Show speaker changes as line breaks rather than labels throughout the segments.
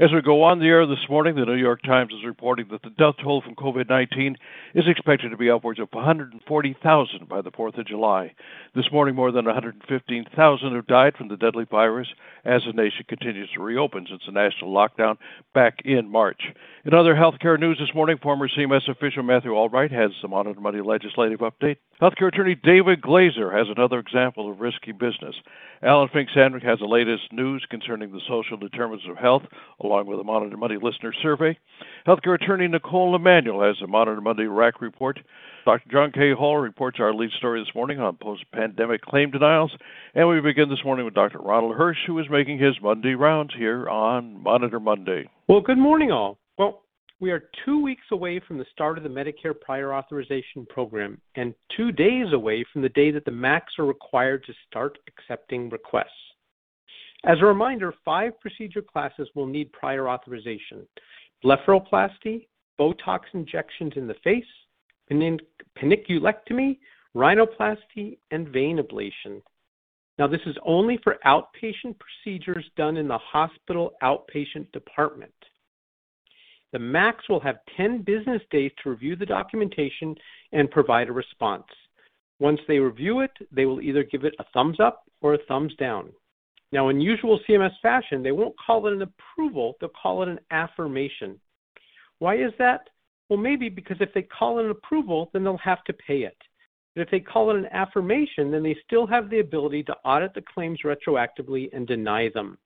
As we go on the air this morning, the New York Times is reporting that the death toll from COVID 19 is expected to be upwards of 140,000 by the 4th of July. This morning, more than 115,000 have died from the deadly virus as the nation continues to reopen since the national lockdown back in March. In other healthcare news this morning, former CMS official Matthew Albright has the Monitor Money legislative update. Healthcare attorney David Glazer has another example of risky business. Alan Fink Samnick has the latest news concerning the social determinants of health, along with a Monitor Money listener survey. Healthcare attorney Nicole Emanuel has a Monitor Money RAC report. Dr. John K. Hall reports our lead story this morning on post pandemic claim denials. And we begin this morning with Dr. Ronald Hirsch, who is making his Monday rounds here on Monitor Monday.
Well, good morning, all. Well, we are two weeks away from the start of the Medicare prior authorization program and two days away from the day that the MACs are required to start accepting requests. As a reminder, five procedure classes will need prior authorization blepharoplasty, Botox injections in the face, paniculectomy, rhinoplasty, and vein ablation. Now, this is only for outpatient procedures done in the hospital outpatient department. The MACs will have 10 business days to review the documentation and provide a response. Once they review it, they will either give it a thumbs up or a thumbs down. Now, in usual CMS fashion, they won't call it an approval, they'll call it an affirmation. Why is that? Well, maybe because if they call it an approval, then they'll have to pay it. But if they call it an affirmation, then they still have the ability to audit the claims retroactively and deny them.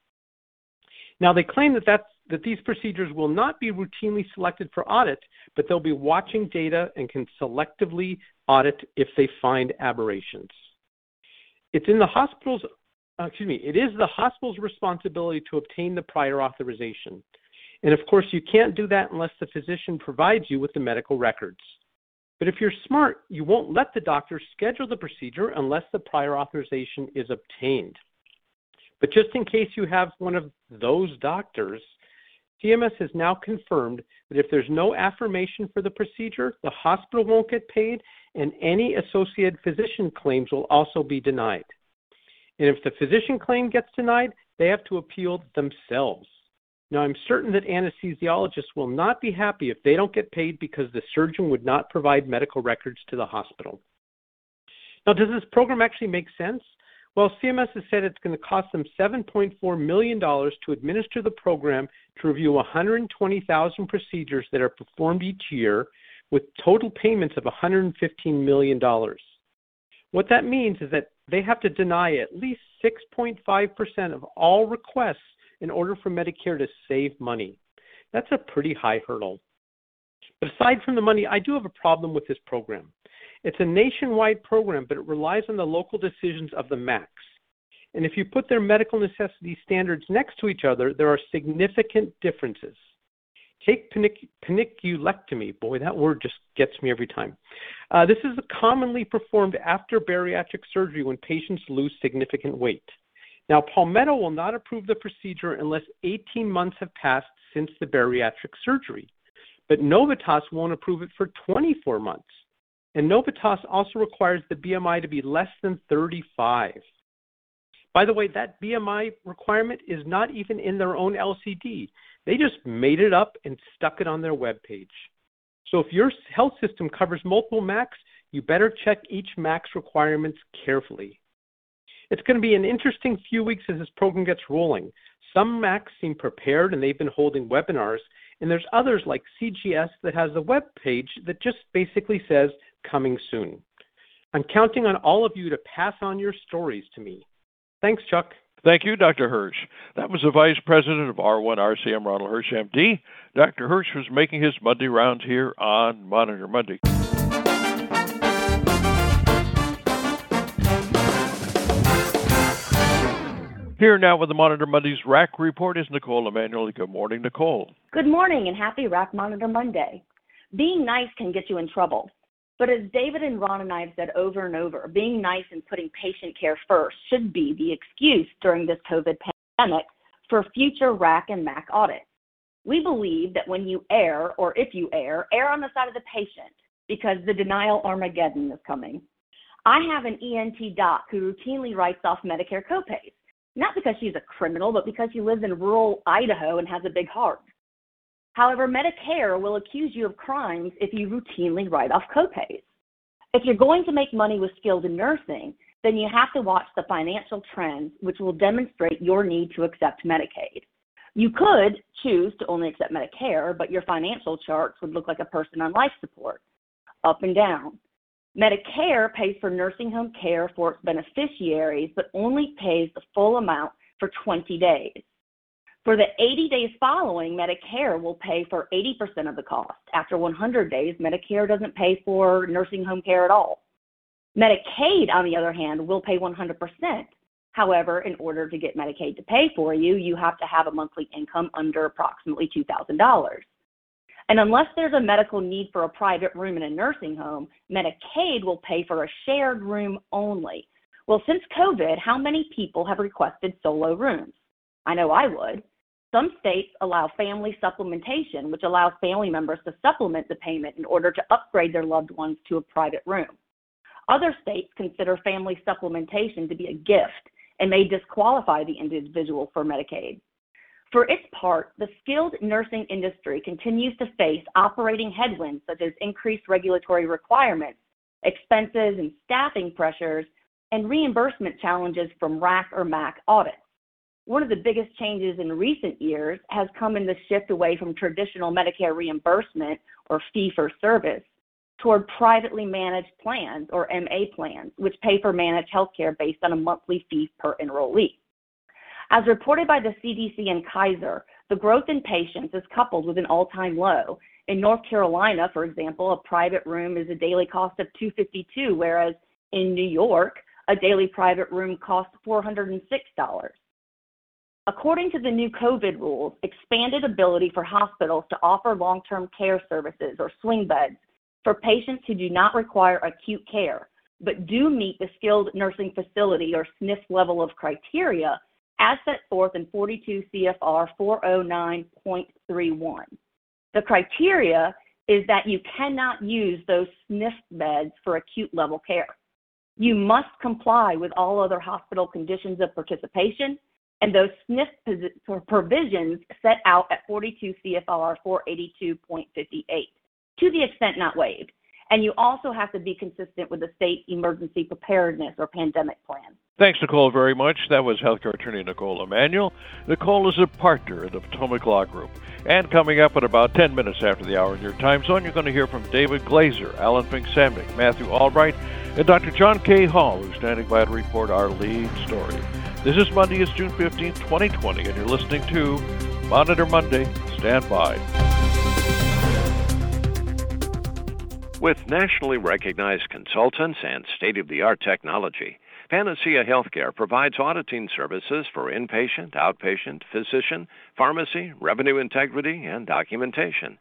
Now, they claim that that's that these procedures will not be routinely selected for audit, but they'll be watching data and can selectively audit if they find aberrations. It's in the hospital's, uh, excuse me, it is the hospital's responsibility to obtain the prior authorization. And of course, you can't do that unless the physician provides you with the medical records. But if you're smart, you won't let the doctor schedule the procedure unless the prior authorization is obtained. But just in case you have one of those doctors, CMS has now confirmed that if there's no affirmation for the procedure, the hospital won't get paid, and any associated physician claims will also be denied. And if the physician claim gets denied, they have to appeal themselves. Now, I'm certain that anesthesiologists will not be happy if they don't get paid because the surgeon would not provide medical records to the hospital. Now, does this program actually make sense? Well, CMS has said it's going to cost them $7.4 million to administer the program to review 120,000 procedures that are performed each year with total payments of $115 million. What that means is that they have to deny at least 6.5% of all requests in order for Medicare to save money. That's a pretty high hurdle. But aside from the money, I do have a problem with this program. It's a nationwide program, but it relies on the local decisions of the MACs. And if you put their medical necessity standards next to each other, there are significant differences. Take panic- paniculectomy. Boy, that word just gets me every time. Uh, this is commonly performed after bariatric surgery when patients lose significant weight. Now, Palmetto will not approve the procedure unless 18 months have passed since the bariatric surgery, but Novitas won't approve it for 24 months. And Novitas also requires the BMI to be less than 35. By the way, that BMI requirement is not even in their own LCD. They just made it up and stuck it on their web page. So if your health system covers multiple MACs, you better check each MAC's requirements carefully. It's going to be an interesting few weeks as this program gets rolling. Some MACs seem prepared and they've been holding webinars, and there's others like CGS that has a web page that just basically says coming soon. I'm counting on all of you to pass on your stories to me. Thanks, Chuck.
Thank you, Dr. Hirsch. That was the Vice President of R1 RCM, Ronald Hirsch, MD. Dr. Hirsch was making his Monday rounds here on Monitor Monday. Here now with the Monitor Monday's RAC report is Nicole Emanuel. Good morning, Nicole.
Good morning and happy RAC Monitor Monday. Being nice can get you in trouble. But as David and Ron and I have said over and over, being nice and putting patient care first should be the excuse during this COVID pandemic for future RAC and MAC audits. We believe that when you err, or if you err, err on the side of the patient because the denial Armageddon is coming. I have an ENT doc who routinely writes off Medicare copays not because she's a criminal, but because she lives in rural Idaho and has a big heart. However, Medicare will accuse you of crimes if you routinely write off copays. If you're going to make money with skilled nursing, then you have to watch the financial trends, which will demonstrate your need to accept Medicaid. You could choose to only accept Medicare, but your financial charts would look like a person on life support, up and down. Medicare pays for nursing home care for its beneficiaries, but only pays the full amount for 20 days. For the 80 days following, Medicare will pay for 80% of the cost. After 100 days, Medicare doesn't pay for nursing home care at all. Medicaid, on the other hand, will pay 100%. However, in order to get Medicaid to pay for you, you have to have a monthly income under approximately $2,000. And unless there's a medical need for a private room in a nursing home, Medicaid will pay for a shared room only. Well, since COVID, how many people have requested solo rooms? I know I would. Some states allow family supplementation, which allows family members to supplement the payment in order to upgrade their loved ones to a private room. Other states consider family supplementation to be a gift and may disqualify the individual for Medicaid. For its part, the skilled nursing industry continues to face operating headwinds such as increased regulatory requirements, expenses and staffing pressures, and reimbursement challenges from RAC or MAC audits. One of the biggest changes in recent years has come in the shift away from traditional Medicare reimbursement or fee for service toward privately managed plans or MA plans, which pay for managed healthcare based on a monthly fee per enrollee. As reported by the CDC and Kaiser, the growth in patients is coupled with an all-time low. In North Carolina, for example, a private room is a daily cost of 252, whereas in New York, a daily private room costs $406. According to the new COVID rules, expanded ability for hospitals to offer long-term care services or swing beds for patients who do not require acute care, but do meet the skilled nursing facility or SNF level of criteria as set forth in 42 CFR 409.31. The criteria is that you cannot use those SNF beds for acute level care. You must comply with all other hospital conditions of participation and those SNF provisions set out at 42 CFR 482.58 to the extent not waived. And you also have to be consistent with the state emergency preparedness or pandemic plan.
Thanks, Nicole, very much. That was healthcare attorney Nicole Emanuel. Nicole is a partner at the Potomac Law Group. And coming up at about 10 minutes after the hour in your time zone, you're going to hear from David Glazer, Alan Fink-Samnick, Matthew Albright, and Dr. John K. Hall, who's standing by to report our lead story. This is Monday, it's June 15, 2020, and you're listening to Monitor Monday. Stand by.
With nationally recognized consultants and state of the art technology, Panacea Healthcare provides auditing services for inpatient, outpatient, physician, pharmacy, revenue integrity, and documentation.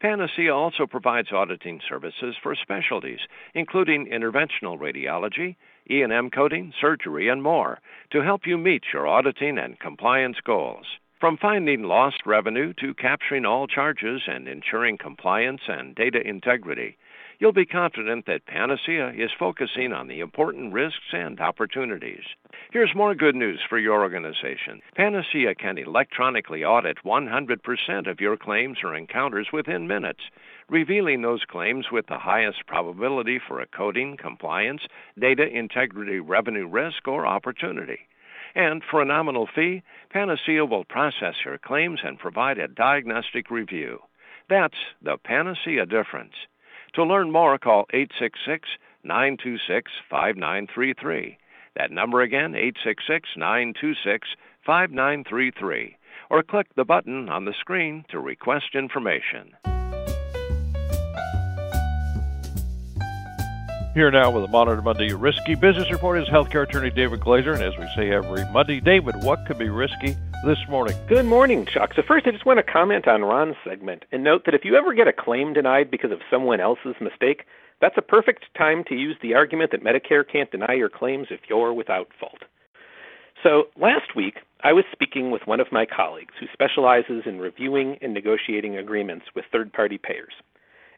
Panacea also provides auditing services for specialties, including interventional radiology, E&M coding, surgery, and more, to help you meet your auditing and compliance goals. From finding lost revenue to capturing all charges and ensuring compliance and data integrity, you'll be confident that Panacea is focusing on the important risks and opportunities. Here's more good news for your organization. Panacea can electronically audit 100% of your claims or encounters within minutes, revealing those claims with the highest probability for a coding, compliance, data integrity, revenue risk, or opportunity. And for a nominal fee, Panacea will process your claims and provide a diagnostic review. That's the Panacea difference. To learn more, call 866 926 5933. That number again, 866 926 5933. Or click the button on the screen to request information.
Here now with a Monitor Monday Risky Business Report is healthcare attorney David Glazer. And as we say every Monday, David, what could be risky this morning?
Good morning, Chuck. So, first, I just want to comment on Ron's segment and note that if you ever get a claim denied because of someone else's mistake, that's a perfect time to use the argument that Medicare can't deny your claims if you're without fault. So, last week, I was speaking with one of my colleagues who specializes in reviewing and negotiating agreements with third party payers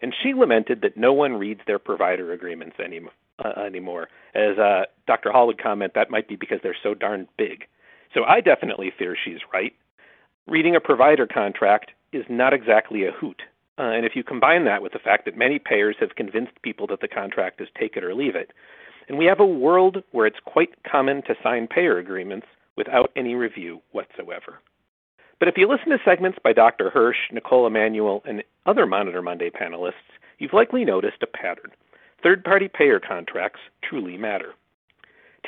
and she lamented that no one reads their provider agreements any, uh, anymore. As uh, Dr. Hall would comment, that might be because they're so darn big. So I definitely fear she's right. Reading a provider contract is not exactly a hoot. Uh, and if you combine that with the fact that many payers have convinced people that the contract is take it or leave it, and we have a world where it's quite common to sign payer agreements without any review whatsoever. But if you listen to segments by Dr. Hirsch, Nicole Emanuel, and other Monitor Monday panelists, you've likely noticed a pattern. Third party payer contracts truly matter.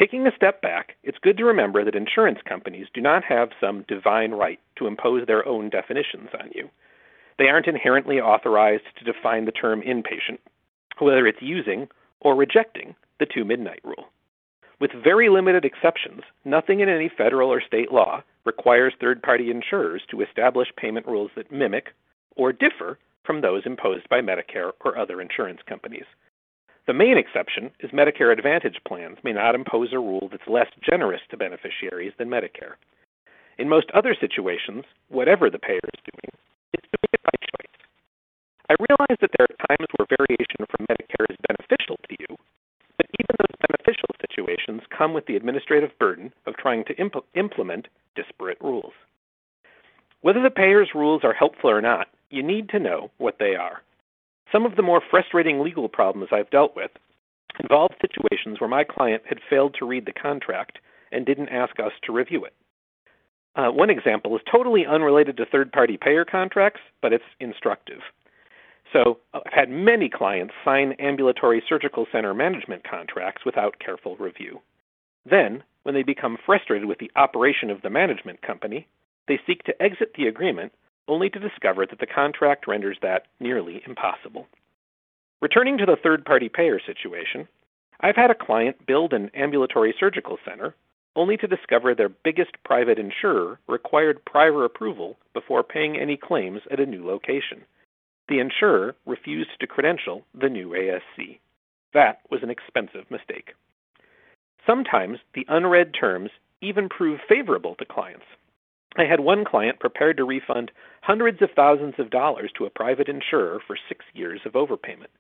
Taking a step back, it's good to remember that insurance companies do not have some divine right to impose their own definitions on you. They aren't inherently authorized to define the term inpatient, whether it's using or rejecting the two midnight rule. With very limited exceptions, nothing in any federal or state law requires third party insurers to establish payment rules that mimic or differ from those imposed by Medicare or other insurance companies. The main exception is Medicare Advantage plans may not impose a rule that's less generous to beneficiaries than Medicare. In most other situations, whatever the payer is doing, it's doing it by choice. I realize that there are times where variation from Medicare is beneficial to you, but even those beneficial situations come with the administrative burden of trying to imp- implement disparate rules. Whether the payer's rules are helpful or not, you need to know what they are. Some of the more frustrating legal problems I've dealt with involved situations where my client had failed to read the contract and didn't ask us to review it. Uh, one example is totally unrelated to third party payer contracts, but it's instructive. So, I've had many clients sign ambulatory surgical center management contracts without careful review. Then, when they become frustrated with the operation of the management company, they seek to exit the agreement only to discover that the contract renders that nearly impossible. Returning to the third party payer situation, I've had a client build an ambulatory surgical center only to discover their biggest private insurer required prior approval before paying any claims at a new location. The insurer refused to credential the new ASC. That was an expensive mistake. Sometimes the unread terms even prove favorable to clients. I had one client prepared to refund hundreds of thousands of dollars to a private insurer for six years of overpayment.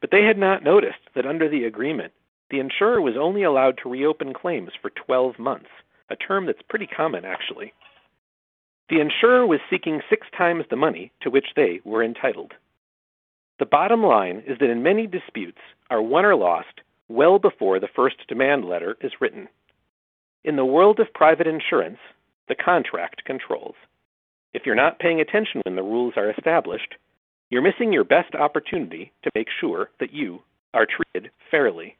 But they had not noticed that under the agreement, the insurer was only allowed to reopen claims for 12 months, a term that's pretty common actually. The insurer was seeking six times the money to which they were entitled. The bottom line is that in many disputes are won or lost well before the first demand letter is written. In the world of private insurance, the contract controls. If you're not paying attention when the rules are established, you're missing your best opportunity to make sure that you are treated fairly.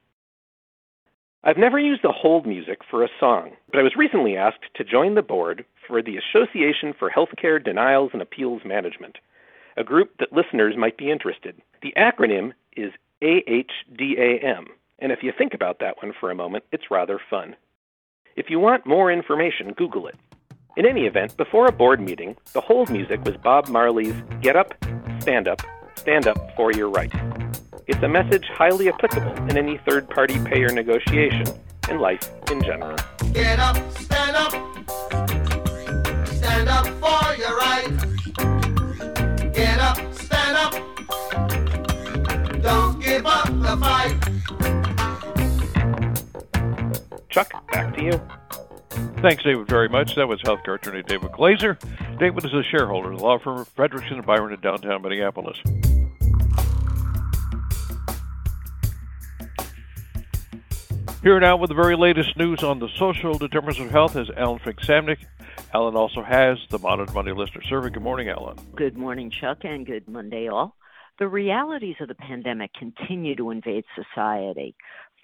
I've never used the hold music for a song, but I was recently asked to join the board for the Association for Healthcare Denials and Appeals Management, a group that listeners might be interested. The acronym is AHDAM, and if you think about that one for a moment, it's rather fun. If you want more information, Google it. In any event, before a board meeting, the hold music was Bob Marley's Get Up, Stand Up, Stand Up for Your Right. It's a message highly applicable in any third party payer negotiation and life in general.
Get up, stand up, stand up for your right. Get up, stand up, don't give up the fight.
Chuck, back to you.
Thanks, David, very much. That was healthcare attorney David Glazer. David is a shareholder of the law firm of Fredrikson and Byron in downtown Minneapolis. Here now with the very latest news on the social determinants of health is Alan Fink-Samnick. Alan also has the Monitor Monday Listener Survey. Good morning, Alan.
Good morning, Chuck, and good Monday all. The realities of the pandemic continue to invade society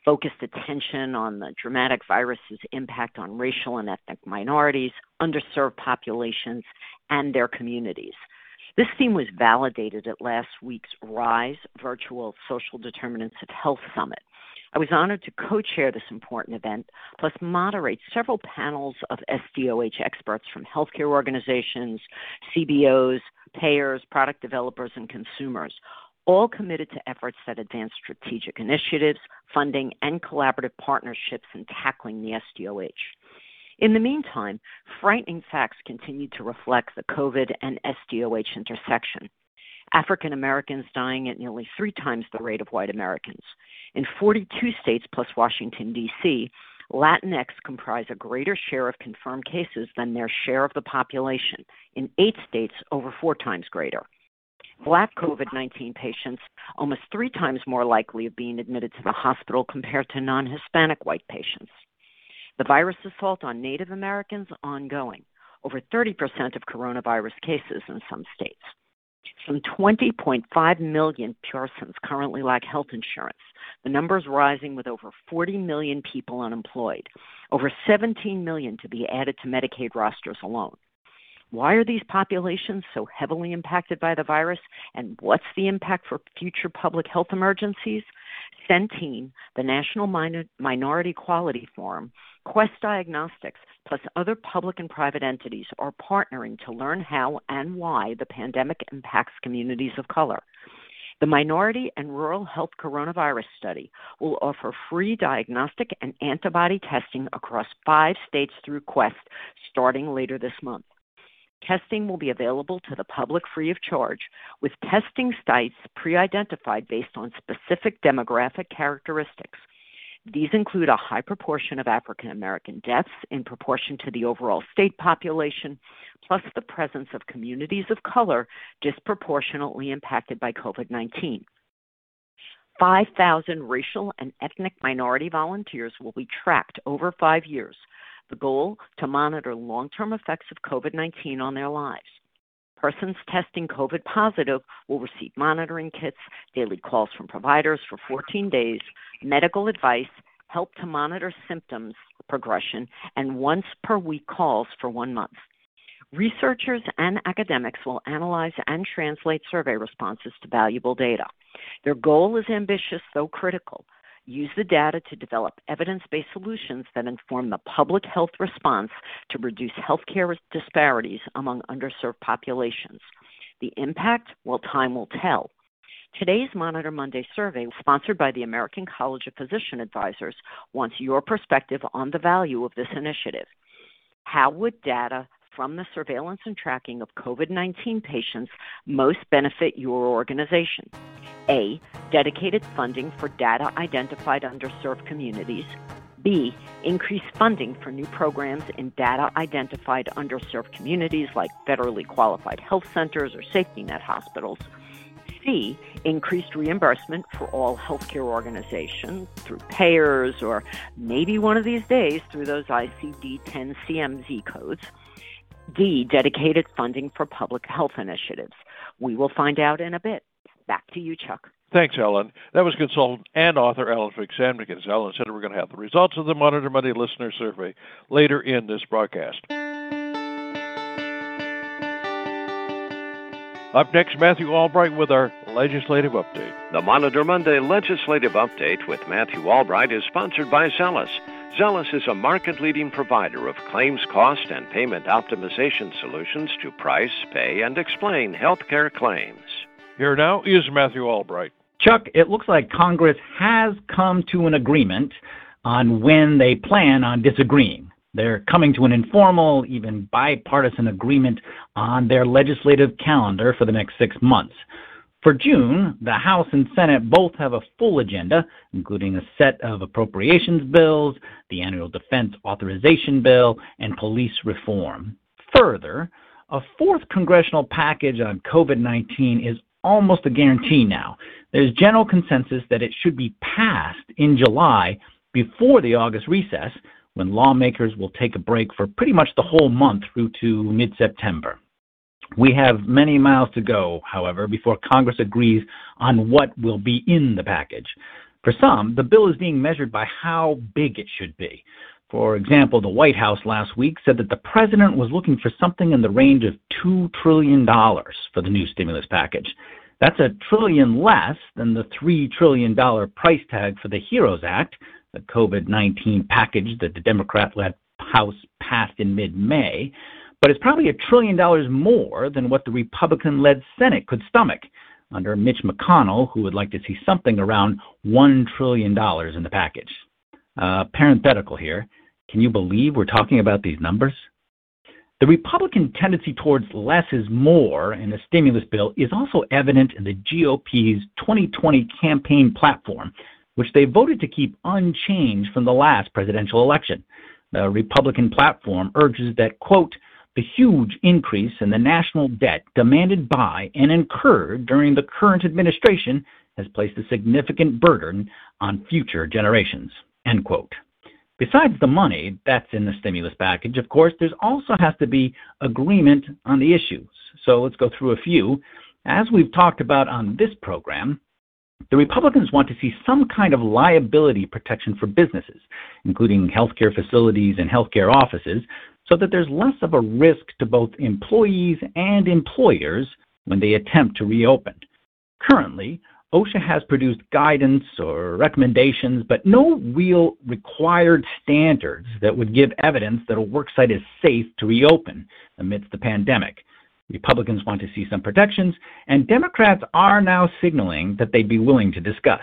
focused attention on the dramatic virus's impact on racial and ethnic minorities, underserved populations, and their communities. This theme was validated at last week's RISE Virtual Social Determinants of Health Summit. I was honored to co chair this important event, plus moderate several panels of SDOH experts from healthcare organizations, CBOs, payers, product developers, and consumers, all committed to efforts that advance strategic initiatives, funding, and collaborative partnerships in tackling the SDOH. In the meantime, frightening facts continue to reflect the COVID and SDOH intersection. African Americans dying at nearly three times the rate of white Americans. In 42 states plus Washington, D.C., Latinx comprise a greater share of confirmed cases than their share of the population. In eight states, over four times greater. Black COVID 19 patients almost three times more likely of being admitted to the hospital compared to non Hispanic white patients. The virus assault on Native Americans ongoing. Over 30% of coronavirus cases in some states. Some 20.5 million persons currently lack health insurance. The numbers rising with over 40 million people unemployed, over 17 million to be added to Medicaid rosters alone. Why are these populations so heavily impacted by the virus, and what's the impact for future public health emergencies? Centene, the National Minority Quality Forum, Quest Diagnostics, plus other public and private entities are partnering to learn how and why the pandemic impacts communities of color. The Minority and Rural Health Coronavirus Study will offer free diagnostic and antibody testing across five states through Quest starting later this month. Testing will be available to the public free of charge, with testing sites pre identified based on specific demographic characteristics. These include a high proportion of African American deaths in proportion to the overall state population, plus the presence of communities of color disproportionately impacted by COVID 19. 5,000 racial and ethnic minority volunteers will be tracked over five years the goal to monitor long term effects of COVID 19 on their lives. Persons testing COVID positive will receive monitoring kits, daily calls from providers for 14 days, medical advice, help to monitor symptoms progression, and once per week calls for one month. Researchers and academics will analyze and translate survey responses to valuable data. Their goal is ambitious, though critical use the data to develop evidence based solutions that inform the public health response to reduce healthcare disparities among underserved populations. The impact, well, time will tell. Today's Monitor Monday survey, sponsored by the American College of Physician Advisors, wants your perspective on the value of this initiative. How would data from the surveillance and tracking of COVID 19 patients most benefit your organization? A. Dedicated funding for data identified underserved communities. B. Increased funding for new programs in data identified underserved communities like federally qualified health centers or safety net hospitals. C. Increased reimbursement for all healthcare organizations through payers or maybe one of these days through those ICD 10 CM Z codes. D. Dedicated funding for public health initiatives. We will find out in a bit. Back to you, Chuck.
Thanks, Ellen. That was consultant and author Alan Fink-Samnick. As Ellen said, we're going to have the results of the Monitor Monday listener survey later in this broadcast. Up next, Matthew Albright with our legislative update.
The Monitor Monday legislative update with Matthew Albright is sponsored by Zelis. Zelis is a market leading provider of claims cost and payment optimization solutions to price, pay, and explain healthcare claims.
Here now is Matthew Albright.
Chuck, it looks like Congress has come to an agreement on when they plan on disagreeing. They're coming to an informal, even bipartisan agreement on their legislative calendar for the next six months. For June, the House and Senate both have a full agenda, including a set of appropriations bills, the annual defense authorization bill, and police reform. Further, a fourth congressional package on COVID 19 is almost a guarantee now. There's general consensus that it should be passed in July before the August recess, when lawmakers will take a break for pretty much the whole month through to mid September. We have many miles to go, however, before Congress agrees on what will be in the package. For some, the bill is being measured by how big it should be. For example, the White House last week said that the president was looking for something in the range of $2 trillion for the new stimulus package. That's a trillion less than the $3 trillion price tag for the HEROES Act, the COVID 19 package that the Democrat led House passed in mid May, but it's probably a trillion dollars more than what the Republican led Senate could stomach under Mitch McConnell, who would like to see something around $1 trillion in the package. Uh, parenthetical here. Can you believe we're talking about these numbers? The Republican tendency towards less is more in the stimulus bill is also evident in the GOP's 2020 campaign platform, which they voted to keep unchanged from the last presidential election. The Republican platform urges that, quote, the huge increase in the national debt demanded by and incurred during the current administration has placed a significant burden on future generations, end quote. Besides the money that's in the stimulus package, of course, there also has to be agreement on the issues. So let's go through a few. As we've talked about on this program, the Republicans want to see some kind of liability protection for businesses, including healthcare facilities and healthcare offices, so that there's less of a risk to both employees and employers when they attempt to reopen. Currently, OSHA has produced guidance or recommendations, but no real required standards that would give evidence that a worksite is safe to reopen amidst the pandemic. Republicans want to see some protections, and Democrats are now signaling that they'd be willing to discuss.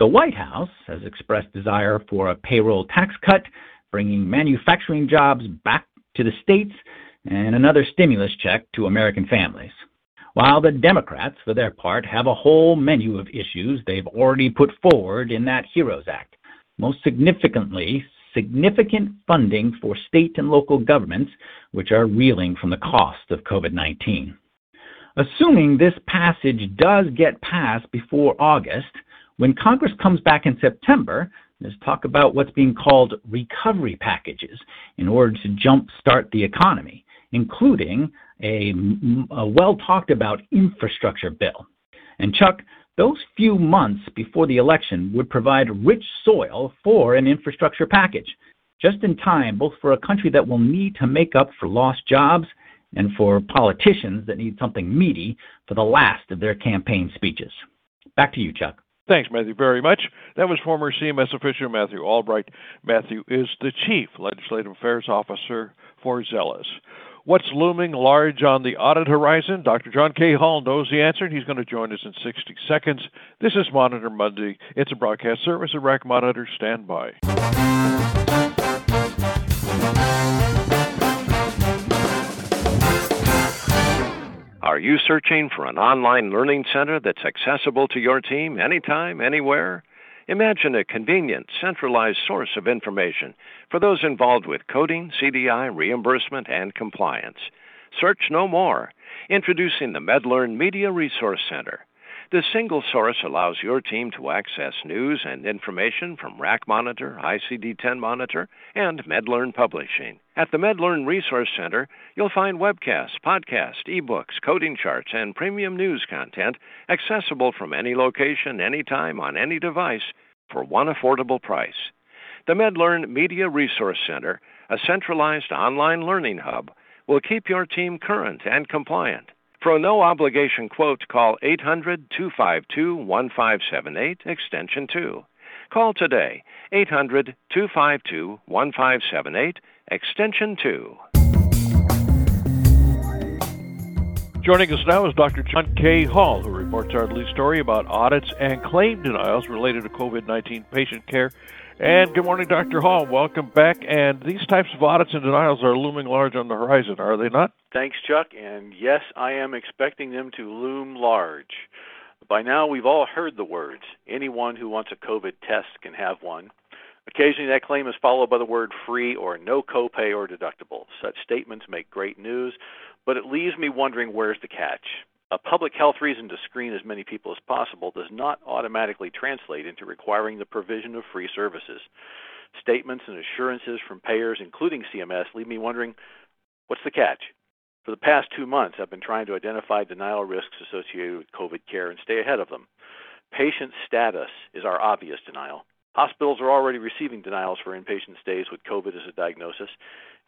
The White House has expressed desire for a payroll tax cut, bringing manufacturing jobs back to the states, and another stimulus check to American families while the Democrats, for their part, have a whole menu of issues they've already put forward in that HEROES Act. Most significantly, significant funding for state and local governments, which are reeling from the cost of COVID 19. Assuming this passage does get passed before August, when Congress comes back in September, there's talk about what's being called recovery packages in order to jumpstart the economy, including a, a well talked about infrastructure bill. And Chuck, those few months before the election would provide rich soil for an infrastructure package, just in time both for a country that will need to make up for lost jobs and for politicians that need something meaty for the last of their campaign speeches. Back to you, Chuck.
Thanks, Matthew, very much. That was former CMS official Matthew Albright. Matthew is the Chief Legislative Affairs Officer for Zelis. What's looming large on the audit horizon? Dr. John K. Hall knows the answer, and he's going to join us in 60 seconds. This is Monitor Monday. It's a broadcast service of RAC Monitor. Stand
Are you searching for an online learning center that's accessible to your team anytime, anywhere? Imagine a convenient, centralized source of information for those involved with coding, CDI, reimbursement, and compliance. Search no more. Introducing the MedLearn Media Resource Center. This single source allows your team to access news and information from RAC Monitor, ICD 10 Monitor, and MedLearn Publishing. At the MedLearn Resource Center, you'll find webcasts, podcasts, ebooks, coding charts, and premium news content accessible from any location, anytime, on any device for one affordable price. The MedLearn Media Resource Center, a centralized online learning hub, will keep your team current and compliant. For no obligation quote, call 800 252 1578, extension 2. Call today, 800 252 1578, extension 2.
Joining us now is Dr. John K. Hall, who reports our lead story about audits and claim denials related to COVID 19 patient care and good morning, Dr. Hall. Welcome back. And these types of audits and denials are looming large on the horizon, are they not?
Thanks, Chuck. And yes, I am expecting them to loom large. By now, we've all heard the words anyone who wants a COVID test can have one. Occasionally, that claim is followed by the word free or no copay or deductible. Such statements make great news, but it leaves me wondering where's the catch? A public health reason to screen as many people as possible does not automatically translate into requiring the provision of free services. Statements and assurances from payers, including CMS, leave me wondering what's the catch? For the past two months, I've been trying to identify denial risks associated with COVID care and stay ahead of them. patient status is our obvious denial. Hospitals are already receiving denials for inpatient stays with COVID as a diagnosis.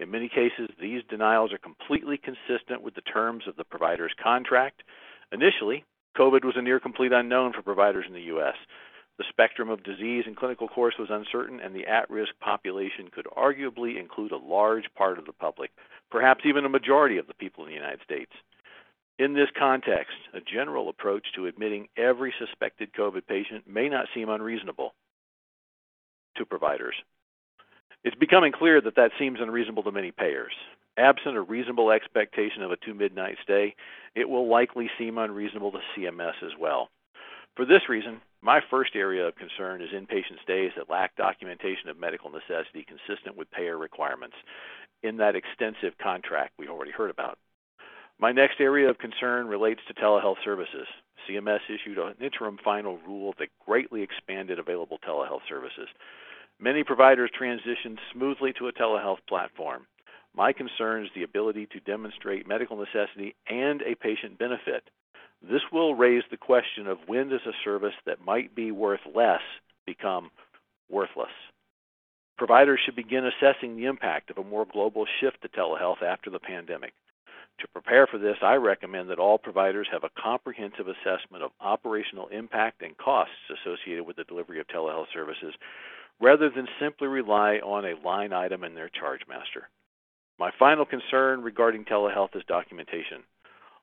In many cases, these denials are completely consistent with the terms of the provider's contract. Initially, COVID was a near complete unknown for providers in the U.S. The spectrum of disease and clinical course was uncertain, and the at risk population could arguably include a large part of the public, perhaps even a majority of the people in the United States. In this context, a general approach to admitting every suspected COVID patient may not seem unreasonable to providers. It's becoming clear that that seems unreasonable to many payers. Absent a reasonable expectation of a two midnight stay, it will likely seem unreasonable to CMS as well. For this reason, my first area of concern is inpatient stays that lack documentation of medical necessity consistent with payer requirements in that extensive contract we already heard about. My next area of concern relates to telehealth services. CMS issued an interim final rule that greatly expanded available telehealth services. Many providers transitioned smoothly to a telehealth platform. My concern is the ability to demonstrate medical necessity and a patient benefit. This will raise the question of when does a service that might be worth less become worthless? Providers should begin assessing the impact of a more global shift to telehealth after the pandemic. To prepare for this, I recommend that all providers have a comprehensive assessment of operational impact and costs associated with the delivery of telehealth services rather than simply rely on a line item in their charge master. My final concern regarding telehealth is documentation.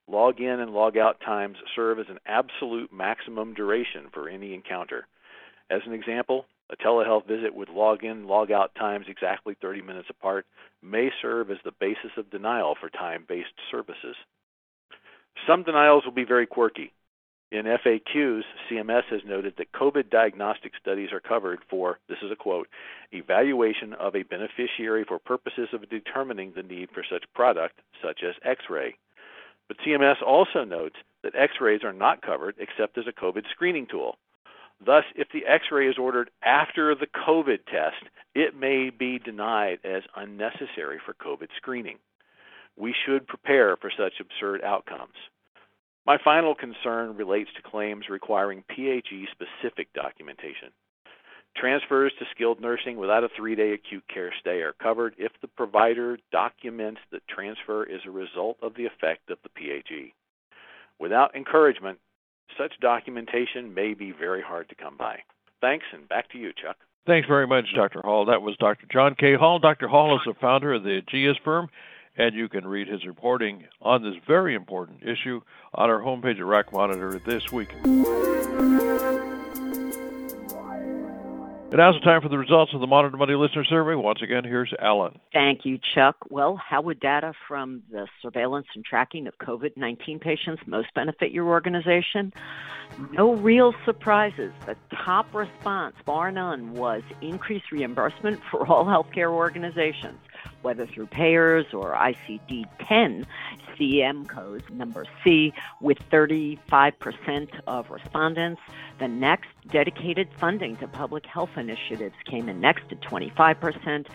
Log in and log out times serve as an absolute maximum duration for any encounter. As an example, a telehealth visit with log in log out times exactly 30 minutes apart may serve as the basis of denial for time based services. Some denials will be very quirky. In FAQs, CMS has noted that COVID diagnostic studies are covered for, this is a quote, evaluation of a beneficiary for purposes of determining the need for such product, such as x ray. But CMS also notes that x rays are not covered except as a COVID screening tool. Thus, if the x ray is ordered after the COVID test, it may be denied as unnecessary for COVID screening. We should prepare for such absurd outcomes. My final concern relates to claims requiring PHE specific documentation. Transfers to skilled nursing without a three day acute care stay are covered if the provider documents that transfer is a result of the effect of the PHE. Without encouragement, such documentation may be very hard to come by. Thanks, and back to you, Chuck.
Thanks very much, Dr. Hall. That was Dr. John K. Hall. Dr. Hall is the founder of the Aegis firm and you can read his reporting on this very important issue on our homepage at RAC Monitor this week. And now's the time for the results of the Monitor Money listener survey. Once again, here's Alan.
Thank you, Chuck. Well, how would data from the surveillance and tracking of COVID 19 patients most benefit your organization? No real surprises. The top response, bar none, was increased reimbursement for all healthcare organizations whether through payers or ICD 10 CM codes, number C, with 35% of respondents. The next, dedicated funding to public health initiatives came in next at 25%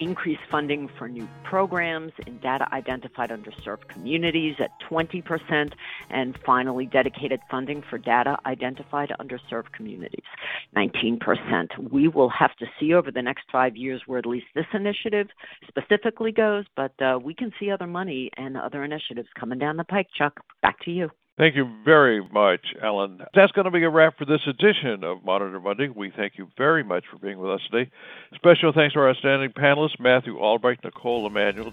increased funding for new programs in data identified underserved communities at 20%, and finally, dedicated funding for data identified underserved communities, 19%. We will have to see over the next five years where at least this initiative specifically goes, but uh, we can see other money and other initiatives coming down the pike. Chuck, back to you.
Thank you very much, Ellen. That's going to be a wrap for this edition of Monitor Monday. We thank you very much for being with us today. Special thanks to our outstanding panelists, Matthew Albright, Nicole Emanuel,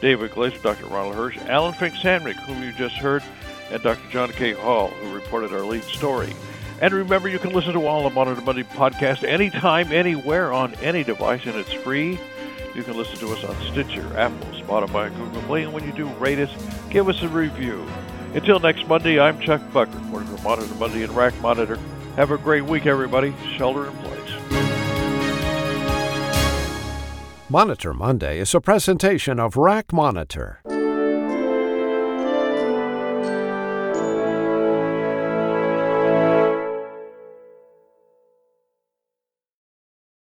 David Glazer, Dr. Ronald Hirsch, Alan Fink Samnick, whom you just heard, and Dr. John K. Hall, who reported our lead story. And remember, you can listen to all the Monitor Monday podcast anytime, anywhere, on any device, and it's free. You can listen to us on Stitcher, Apple, Spotify, Google Play, and when you do, rate us, give us a review. Until next Monday, I'm Chuck Buck, reporting for Monitor Monday and RAC Monitor. Have a great week, everybody. Shelter in place.
Monitor Monday is a presentation of RAC Monitor.